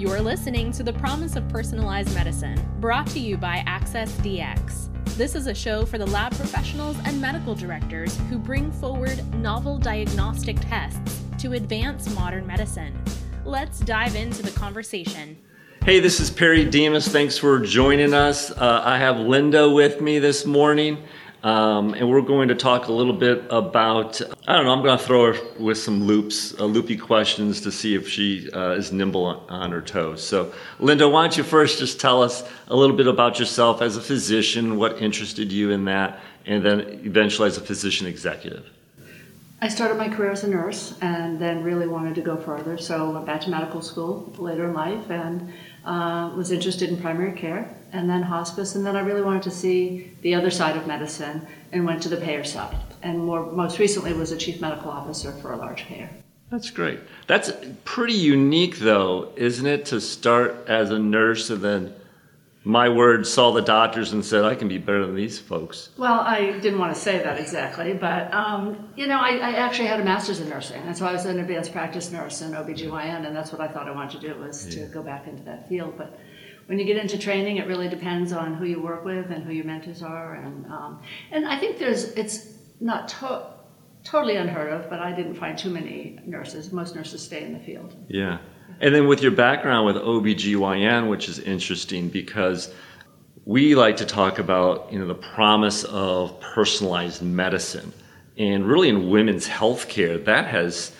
You're listening to The Promise of Personalized Medicine, brought to you by Access DX. This is a show for the lab professionals and medical directors who bring forward novel diagnostic tests to advance modern medicine. Let's dive into the conversation. Hey, this is Perry Dimas. Thanks for joining us. Uh, I have Linda with me this morning. Um, and we're going to talk a little bit about, I don't know, I'm going to throw her with some loops, uh, loopy questions to see if she uh, is nimble on, on, her toes. So, Linda, why don't you first just tell us a little bit about yourself as a physician, what interested you in that, and then eventually as a physician executive? I started my career as a nurse and then really wanted to go further. So, I went back to medical school later in life and uh, was interested in primary care and then hospice, and then I really wanted to see the other side of medicine and went to the payer side. And more, most recently was a chief medical officer for a large payer. That's great. That's pretty unique, though, isn't it, to start as a nurse and then my word saw the doctors and said, I can be better than these folks. Well, I didn't want to say that exactly, but, um, you know, I, I, actually had a master's in nursing. And so I was an advanced practice nurse in OBGYN, and that's what I thought I wanted to do was yeah. to go back into that field. But when you get into training, it really depends on who you work with and who your mentors are. And, um, and I think there's, it's not to- totally unheard of, but I didn't find too many nurses. Most nurses stay in the field. Yeah. And then with your background with OBGYN, which is interesting because we like to talk about, you know, the promise of personalized medicine. And really in women's healthcare, that has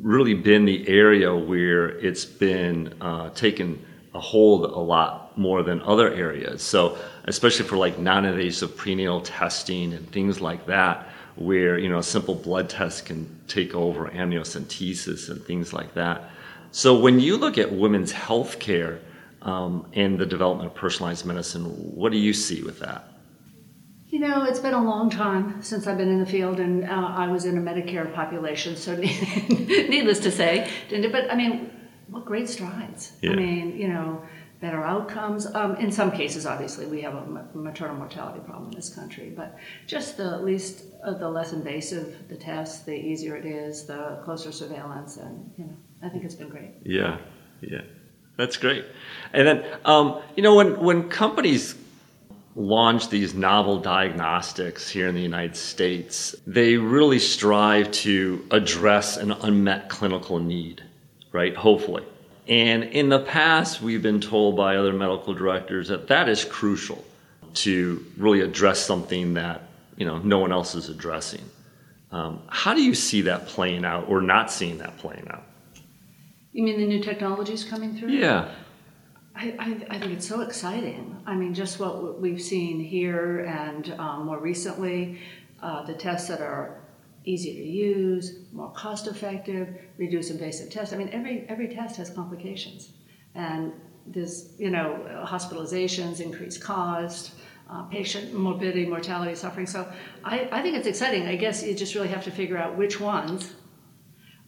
really been the area where it's been uh, taken a hold a lot more than other areas. So, especially for like non-invasive prenatal testing and things like that, where you know a simple blood test can take over amniocentesis and things like that. So, when you look at women's health care um, and the development of personalized medicine, what do you see with that? You know, it's been a long time since I've been in the field, and uh, I was in a Medicare population, so needless to say, but I mean, what great strides. Yeah. I mean, you know, better outcomes. Um, in some cases, obviously, we have a maternal mortality problem in this country, but just the least uh, the less invasive the test, the easier it is, the closer surveillance, and you know, I think it's been great. Yeah, yeah, that's great. And then, um, you know, when when companies launch these novel diagnostics here in the United States, they really strive to address an unmet clinical need right? Hopefully. And in the past, we've been told by other medical directors that that is crucial to really address something that you know no one else is addressing. Um, how do you see that playing out, or not seeing that playing out? You mean the new technologies coming through? Yeah. I, I, I think it's so exciting. I mean, just what we've seen here and um, more recently, uh, the tests that are easier to use, more cost effective, reduce invasive tests. I mean, every, every test has complications. And there's, you know, hospitalizations, increased cost, uh, patient morbidity, mortality, suffering. So I, I think it's exciting. I guess you just really have to figure out which ones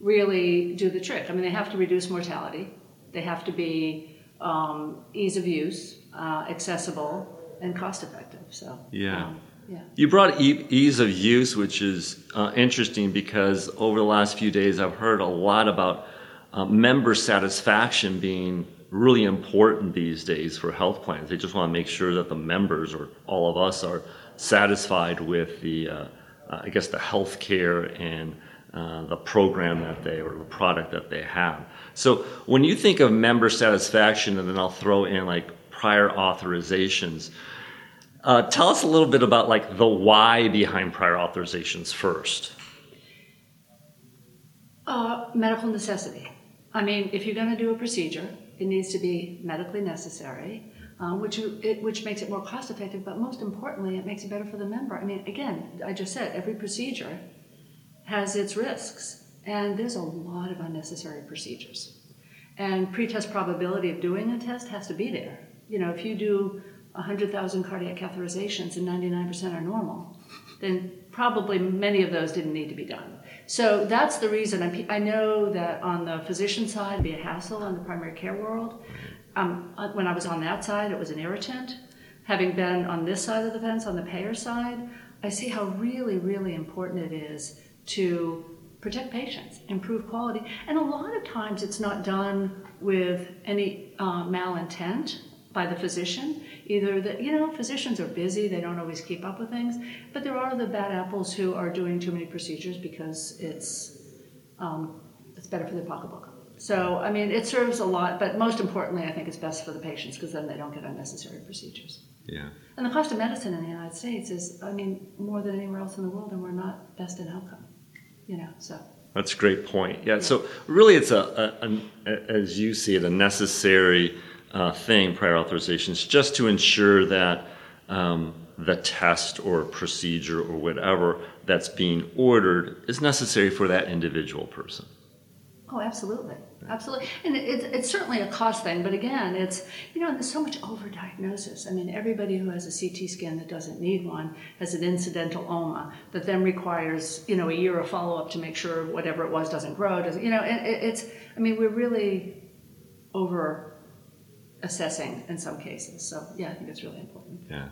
really do the trick. I mean, they have to reduce mortality, they have to be um, ease of use, uh, accessible, and cost effective. So, yeah. Um, yeah. You brought e- ease of use, which is uh, interesting because over the last few days I've heard a lot about uh, member satisfaction being really important these days for health plans. They just want to make sure that the members or all of us are satisfied with the, uh, uh I guess, the health care and uh, the program that they or the product that they have. So when you think of member satisfaction, and then I'll throw in like prior authorizations uh, tell us a little bit about like the why behind prior authorizations first. Uh, medical necessity. I mean, if you're going to do a procedure, it needs to be medically necessary, uh, which it, which makes it more cost effective. But most importantly, it makes it better for the member. I mean, again, I just said every procedure has its risks, and there's a lot of unnecessary procedures. And pretest probability of doing a test has to be there. You know, if you do 100,000 cardiac catheterizations and 99% are normal, then probably many of those didn't need to be done. So that's the reason. I, know that on the physician side, it'd be a hassle in the primary care world. Um, uh, when I was on that side, it was an irritant. Having been on this side of the fence, on the payer side, I see how really, really important it is to protect patients, improve quality. And a lot of times it's not done with any uh, malintent by the physician. Either that, you know, physicians are busy, they don't always keep up with things, but there are the bad apples who are doing too many procedures because it's, um, it's better for their pocketbook. So, I mean, it serves a lot, but most importantly, I think it's best for the patients because then they don't get unnecessary procedures. Yeah. And the cost of medicine in the United States is, I mean, more than anywhere else in the world, and we're not best in outcome, you know, so. That's a great point. Yeah. So really, it's a, a, a as you see it, a necessary uh, thing. Prior authorizations just to ensure that um, the test or procedure or whatever that's being ordered is necessary for that individual person. Oh, absolutely, absolutely, and it, it's certainly a cost thing. But again, it's you know, there's so much overdiagnosis. I mean, everybody who has a CT scan that doesn't need one has an incidentaloma that then requires you know a year of follow up to make sure whatever it was doesn't grow. Doesn't you know? It, it's I mean, we're really over assessing in some cases. So yeah, I think it's really important. Yeah.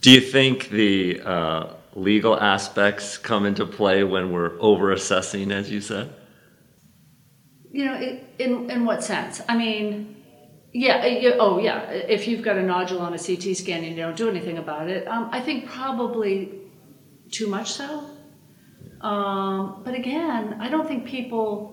Do you think the uh, legal aspects come into play when we're over assessing, as you said? You know, in in what sense? I mean, yeah. You, oh, yeah. If you've got a nodule on a CT scan and you don't do anything about it, um, I think probably too much so. Um, but again, I don't think people.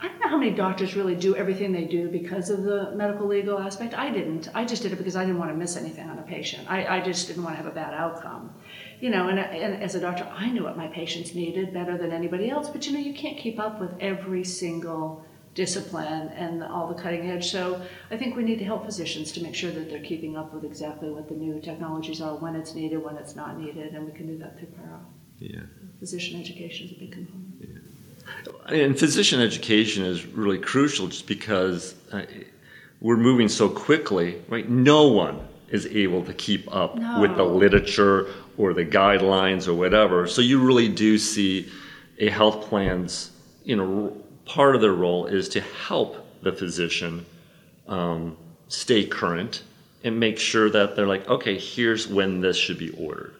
I don't know how many doctors really do everything they do because of the medical legal aspect. I didn't. I just did it because I didn't want to miss anything on a patient. I, I just didn't want to have a bad outcome. You know, and, and as a doctor, I knew what my patients needed better than anybody else. But you know, you can't keep up with every single discipline and all the cutting edge. So I think we need to help physicians to make sure that they're keeping up with exactly what the new technologies are, when it's needed, when it's not needed, and we can do that through prior. Yeah. Physician education is a big component. Yeah. And physician education is really crucial just because uh, we're moving so quickly, right? No one is able to keep up No. with the literature or the guidelines or whatever. So you really do see a health plan's, you know, part of their role is to help the physician um, stay current and make sure that they're like, okay, here's when this should be ordered.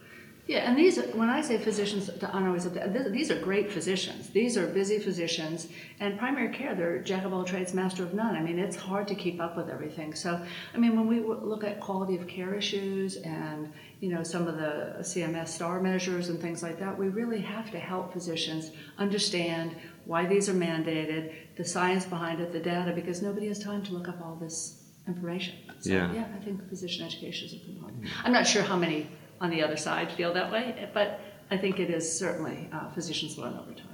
Yeah, and these, when I say physicians, always, these are great physicians. These are busy physicians, and primary care, they're jack of all trades, master of none. I mean, it's hard to keep up with everything. So, I mean, when we look at quality of care issues and, you know, some of the CMS star measures and things like that, we really have to help physicians understand why these are mandated, the science behind it, the data, because nobody has time to look up all this information. So, Yeah. yeah, I think physician education is a component. I'm not sure how many on the other side feel that way, but I think it is certainly uh, physicians learn over time.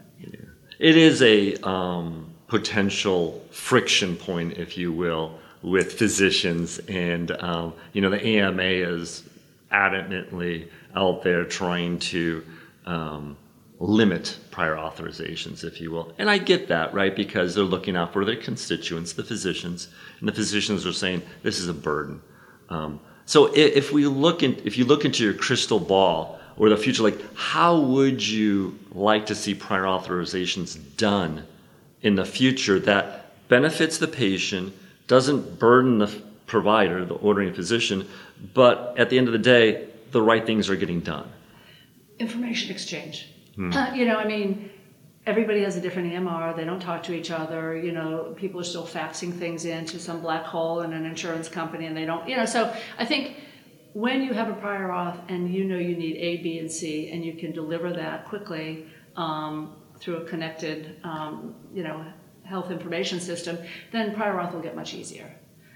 It is a um, potential friction point, if you will, with physicians, and um, you know the AMA is adamantly out there trying to um, limit prior authorizations, if you will. And I get that, right? Because they're looking out for their constituents, the physicians, and the physicians are saying this is a burden. Um, so if we look in, if you look into your crystal ball or the future, like how would you like to see prior authorizations done in the future that benefits the patient, doesn't burden the provider, the ordering physician, but at the end of the day, the right things are getting done. Information exchange. Uh, you know, I mean, everybody has a different EMR. They don't talk to each other. You know, people are still faxing things into some black hole in an insurance company, and they don't. You know, so I think when you have a prior auth and you know you need A, B, and C, and you can deliver that quickly um, through a connected, um, you know, health information system, then prior auth will get much easier.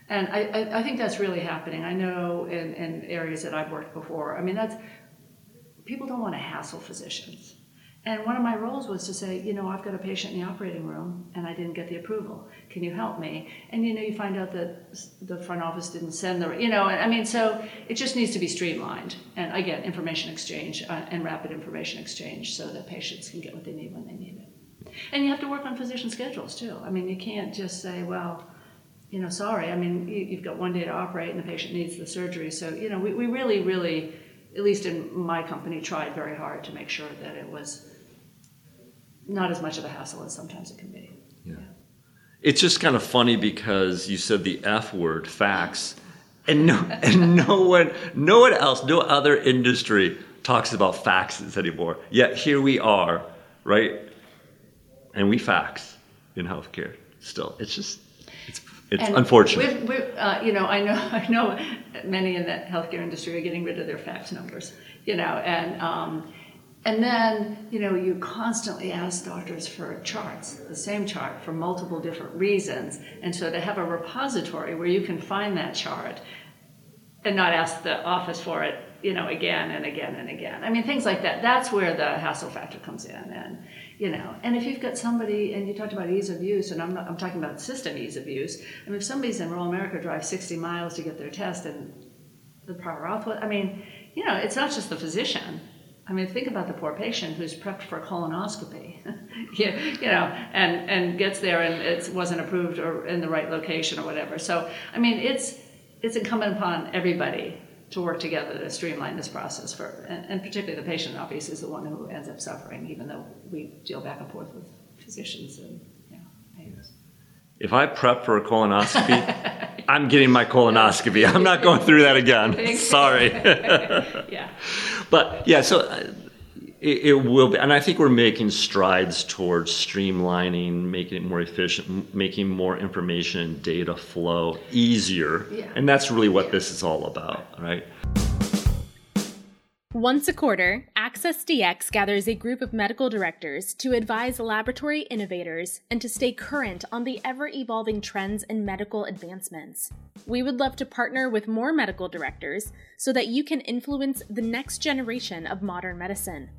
And I, I, I think that's really happening. I know in, in areas that I've worked before. I mean, that's people don't want to hassle physicians. And one of my roles was to say, you know, I've got a patient in the operating room and I didn't get the approval. Can you help me? And you know, you find out that the front office didn't send the, you know, I mean, so it just needs to be streamlined. And again, information exchange uh, and rapid information exchange so that patients can get what they need when they need it. And you have to work on physician schedules too. I mean, you can't just say, well, you know, sorry. I mean, you, you've got one day to operate and the patient needs the surgery. So, you know, we, we really, really, at least in my company, tried very hard to make sure that it was not as much of a hassle as sometimes it can be. Yeah. It's just kind of funny because you said the F word, fax, and no, and no one, no one else, no other industry talks about faxes anymore. Yet here we are, right? and we fax in healthcare still. It's just it's it's And unfortunate. We've, we've, uh, you know, I know, I know many in the healthcare industry are getting rid of their fax numbers, you know, and, um, and then, you know, you constantly ask doctors for charts, the same chart for multiple different reasons. And so to have a repository where you can find that chart and not ask the office for it, you know, again and again and again. I mean, things like that. That's where the hassle factor comes in. And, you know, and if you've got somebody, and you talked about ease of use, and I'm, not, I'm talking about system ease of use. I mean, if somebody's in rural America drives 60 miles to get their test and the prior auth, I mean, you know, it's not just the physician. I mean, think about the poor patient who's prepped for colonoscopy, you, you know, and, and gets there and it wasn't approved or in the right location or whatever. So, I mean, it's, it's incumbent upon everybody to work together to streamline this process for, and, and particularly the patient obviously is the one who ends up suffering, even though we deal back and forth with physicians and, you know, payers. If I prep for a colonoscopy, I'm getting my colonoscopy. I'm not going through that again. Sorry. Yeah. But yeah, so uh, it, it will be, and I think we're making strides towards streamlining, making it more efficient, making more information and data flow easier. Yeah. And that's really what this is all about, right? Once a quarter, Access DX gathers a group of medical directors to advise laboratory innovators and to stay current on the ever evolving trends in medical advancements. We would love to partner with more medical directors so that you can influence the next generation of modern medicine.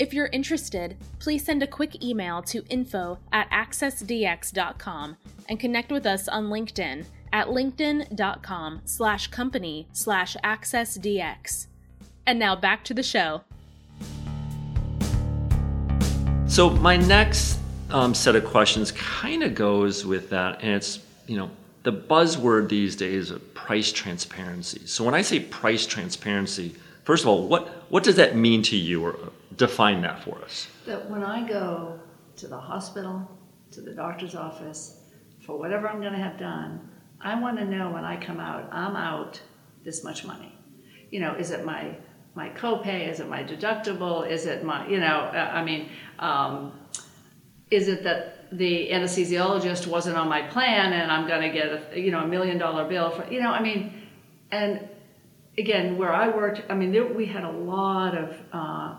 If you're interested, please send a quick email to info at accessdx.com and connect with us on LinkedIn at linkedin.com slash company slash accessdx. And now back to the show. So my next um, set of questions kind of goes with that, and it's you know the buzzword these days of price transparency. So when I say price transparency, first of all, what what does that mean to you, or define that for us? that when I go to the hospital, to the doctor's office, for whatever I'm going to have done, I want to know when I come out, I'm out this much money. You know, is it my my copay? Is it my deductible? Is it my, you know, uh, I mean, um, is it that the anesthesiologist wasn't on my plan and I'm going to get a, you know, a million dollar bill for, you know, I mean, and again, where I worked, I mean, there, we had a lot of uh,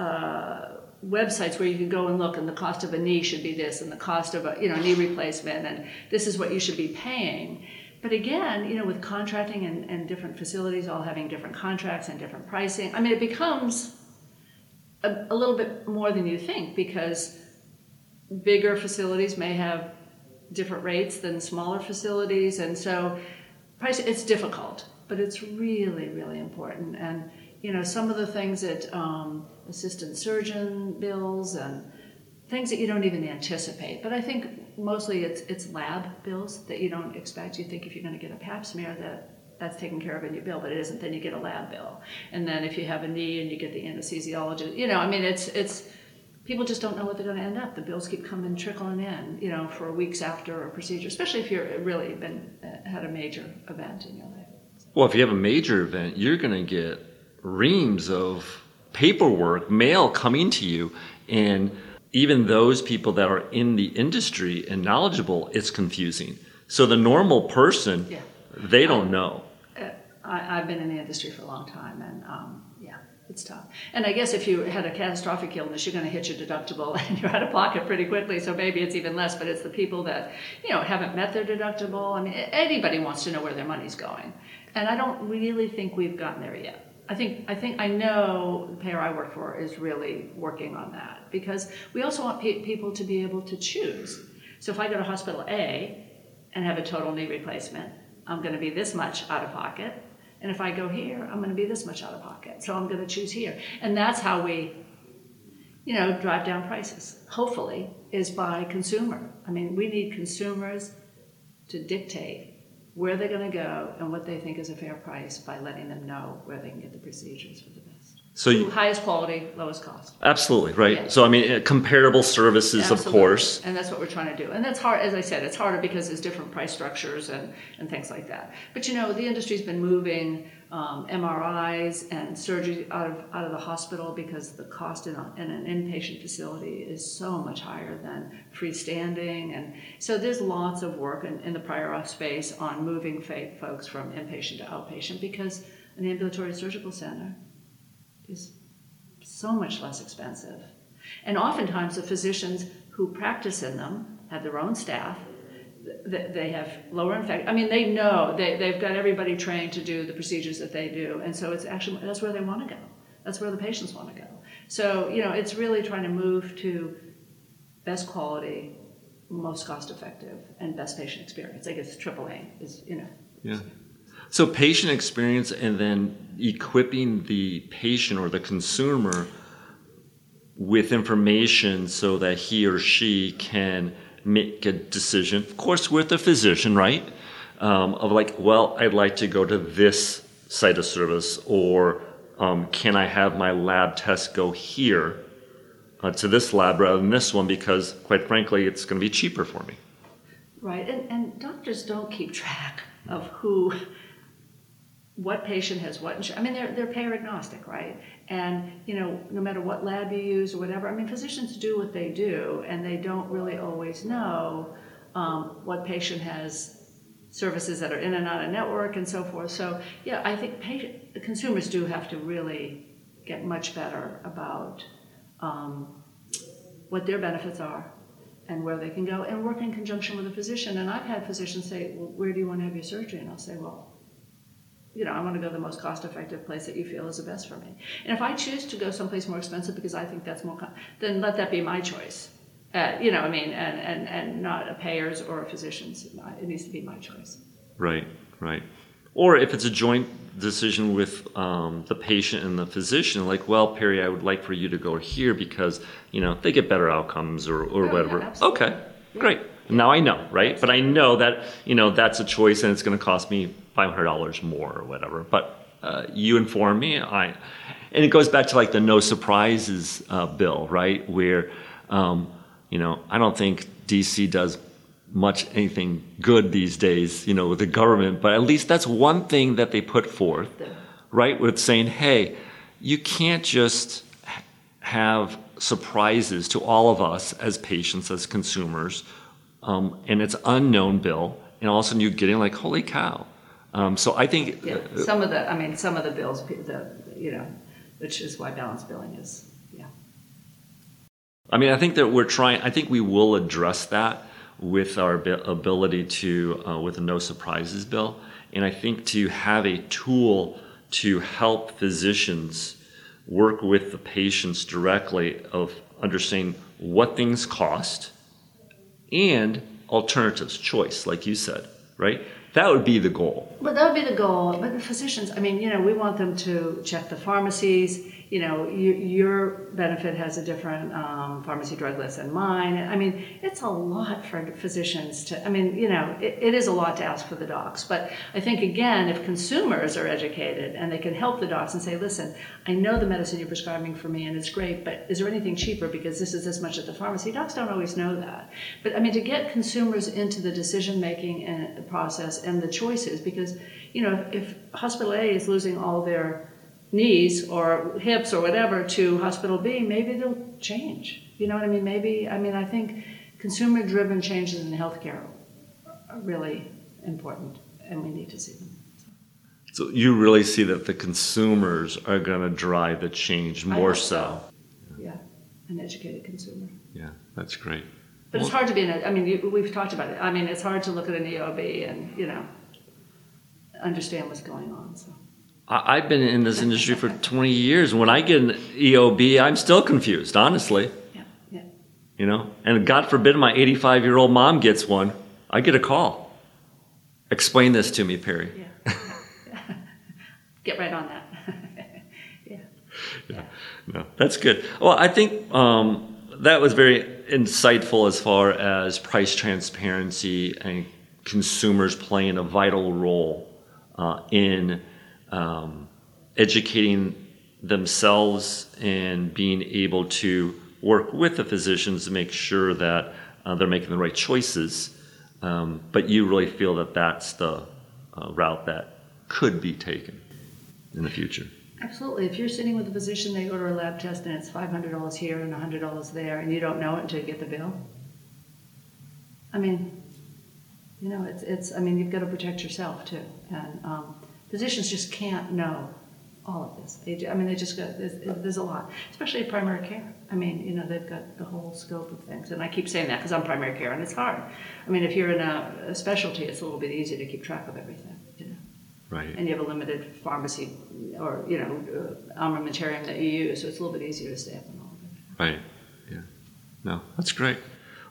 uh, websites where you can go and look, and the cost of a knee should be this, and the cost of a you know knee replacement, and this is what you should be paying. But again, you know, with contracting and, and different facilities all having different contracts and different pricing, I mean, it becomes a, a little bit more than you think because bigger facilities may have different rates than smaller facilities, and so price it's difficult, but it's really really important. And you know, some of the things that um, assistant surgeon bills and things that you don't even anticipate. But I think mostly it's it's lab bills that you don't expect. You think if you're going to get a Pap smear that that's taken care of in your bill, but it isn't. Then you get a lab bill, and then if you have a knee and you get the anesthesiologist, you know, I mean, it's it's people just don't know what they're going to end up. The bills keep coming trickling in, you know, for weeks after a procedure, especially if you're really been uh, had a major event in your life. Well, if you have a major event, you're going to get reams of paperwork, mail coming to you, and even those people that are in the industry and knowledgeable, it's confusing. So the normal person, Yeah. they don't know. Uh, I, I've been in the industry for a long time, and um, yeah, it's tough. And I guess if you had a catastrophic illness, you're going to hit your deductible, and you're out of pocket pretty quickly. So maybe it's even less. But it's the people that you know haven't met their deductible. I mean, anybody wants to know where their money's going, and I don't really think we've gotten there yet. I think I think I know the payer I work for is really working on that because we also want pe- people to be able to choose. So if I go to hospital A and have a total knee replacement, I'm going to be this much out of pocket. And if I go here, I'm going to be this much out of pocket. So I'm going to choose here. And that's how we, you know, drive down prices. Hopefully, is by consumer. I mean, we need consumers to dictate where they're going to go and what they think is a fair price by letting them know where they can get the procedures for the best. So you, highest quality, lowest cost. absolutely right. Yeah. So I mean, uh, comparable services, of course. And that's what we're trying to do. And that's hard, as I said, it's harder because there's different price structures and, and things like that. But you know, the industry's been moving um, MRIs and surgery out of, out of the hospital because the cost in, a, in an inpatient facility is so much higher than freestanding. And so there's lots of work in, in the prior auth space on moving folks from inpatient to outpatient because an ambulatory surgical center is so much less expensive. And oftentimes the physicians who practice in them have their own staff they have lower infection. I mean, they know they, they've got everybody trained to do the procedures that they do. And so it's actually, that's where they want to go. That's where the patients want to go. So, you know, it's really trying to move to best quality, most cost effective, and best patient experience. I guess triple A is, you know. Yeah. So patient experience and then equipping the patient or the consumer with information so that he or she can make a decision, of course, with a physician, right? Um, of like, well, I'd like to go to this site of service, or um, can I have my lab test go here uh, to this lab rather than this one because, quite frankly, it's going to be cheaper for me. Right, and, and doctors don't keep track of who what patient has what insurance. I mean, they're, they're payer agnostic, right? And, you know, no matter what lab you use or whatever, I mean, physicians do what they do, and they don't really always know um, what patient has services that are in and out of network and so forth. So, yeah, I think patient, consumers do have to really get much better about um, what their benefits are and where they can go and work in conjunction with a physician. And I've had physicians say, well, where do you want to have your surgery? And I'll say, well, you know, I want to go the most cost effective place that you feel is the best for me. And if I choose to go someplace more expensive because I think that's more, then let that be my choice. Uh, you know, I mean, and, and, and not a payer's or a physician's. It needs to be my choice. Right, right. Or if it's a joint decision with um, the patient and the physician, like, well, Perry, I would like for you to go here because, you know, they get better outcomes or, or oh, whatever. Yeah, okay, yeah. great. Now I know, right? But I know that, you know, that's a choice and it's going to cost me $500 more or whatever. But uh, you inform me. I, and it goes back to like the no surprises uh, bill, right? Where, um, you know, I don't think DC does much anything good these days, you know, with the government, but at least that's one thing that they put forth, right? With saying, hey, you can't just have surprises to all of us as patients, as consumers, um, and it's unknown bill, and all of a sudden you're getting like, holy cow, um, so I think yeah, some of the, I mean, some of the bills, the you know, which is why balance billing is, yeah. I mean, I think that we're trying. I think we will address that with our ability to uh, with a no surprises bill, and I think to have a tool to help physicians work with the patients directly of understanding what things cost and alternatives, choice, like you said, right? That would be the goal. But that would be the goal. But the physicians, I mean, you know, we want them to check the pharmacies. You know, you, your benefit has a different um, pharmacy drug list than mine. I mean, it's a lot for physicians to, I mean, you know, it, it is a lot to ask for the docs. But I think, again, if consumers are educated and they can help the docs and say, listen, I know the medicine you're prescribing for me and it's great, but is there anything cheaper because this is this much at the pharmacy? Docs don't always know that. But I mean, to get consumers into the decision making process and the choices because you know if hospital A is losing all their knees or hips or whatever to hospital B, maybe they'll change. You know what I mean? Maybe I mean I think consumer driven changes in healthcare are really important and we need to see them. So you really see that the consumers are going to drive the change more so. so. Yeah, an educated consumer. Yeah, that's great. But well, it's hard to be in it. I mean, you, we've talked about it. I mean, it's hard to look at an EOB and, you know, understand what's going on. So. I've been in this industry for 20 years. and When I get an EOB, I'm still confused, honestly. Yeah, yeah. You know, and God forbid my 85 year old mom gets one, I get a call. Explain this to me, Perry. Yeah. yeah. Get right on that. yeah. yeah. No, that's good. Well, I think um, that was very insightful as far as price transparency and consumers playing a vital role uh, in um, educating themselves and being able to work with the physicians to make sure that uh, they're making the right choices. Um, but you really feel that that's the uh, route that could be taken. in the future. Absolutely. If you're sitting with a physician, they order a lab test and it's $500 here and $100 there, and you don't know it until you get the bill. I mean, you know, it's, it's I mean, you've got to protect yourself too. And um, physicians just can't know all of this. They, I mean, they just got, there's, there's a lot, especially primary care. I mean, you know, they've got the whole scope of things. And I keep saying that because I'm primary care and it's hard. I mean, if you're in a, a specialty, it's a little bit easier to keep track of everything, you know. Right. And you have a limited pharmacy or, you know, uh, armamentarium that you use, so it's a little bit easier to stay up on all of it. Right. Yeah. No, that's great.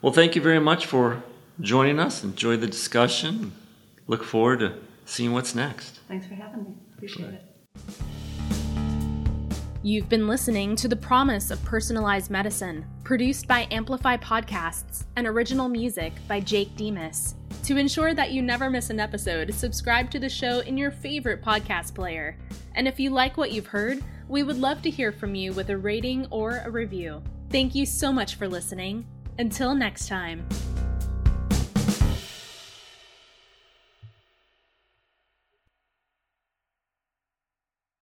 Well, thank you very much for joining us. Enjoy the discussion. Look forward to seeing what's next. Thanks for having me. Appreciate Right. it. You've been listening to The Promise of Personalized Medicine, produced by Amplify Podcasts and original music by Jake Dimas. To ensure that you never miss an episode, subscribe to the show in your favorite podcast player. And if you like what you've heard, we would love to hear from you with a rating or a review. Thank you so much for listening. Until next time.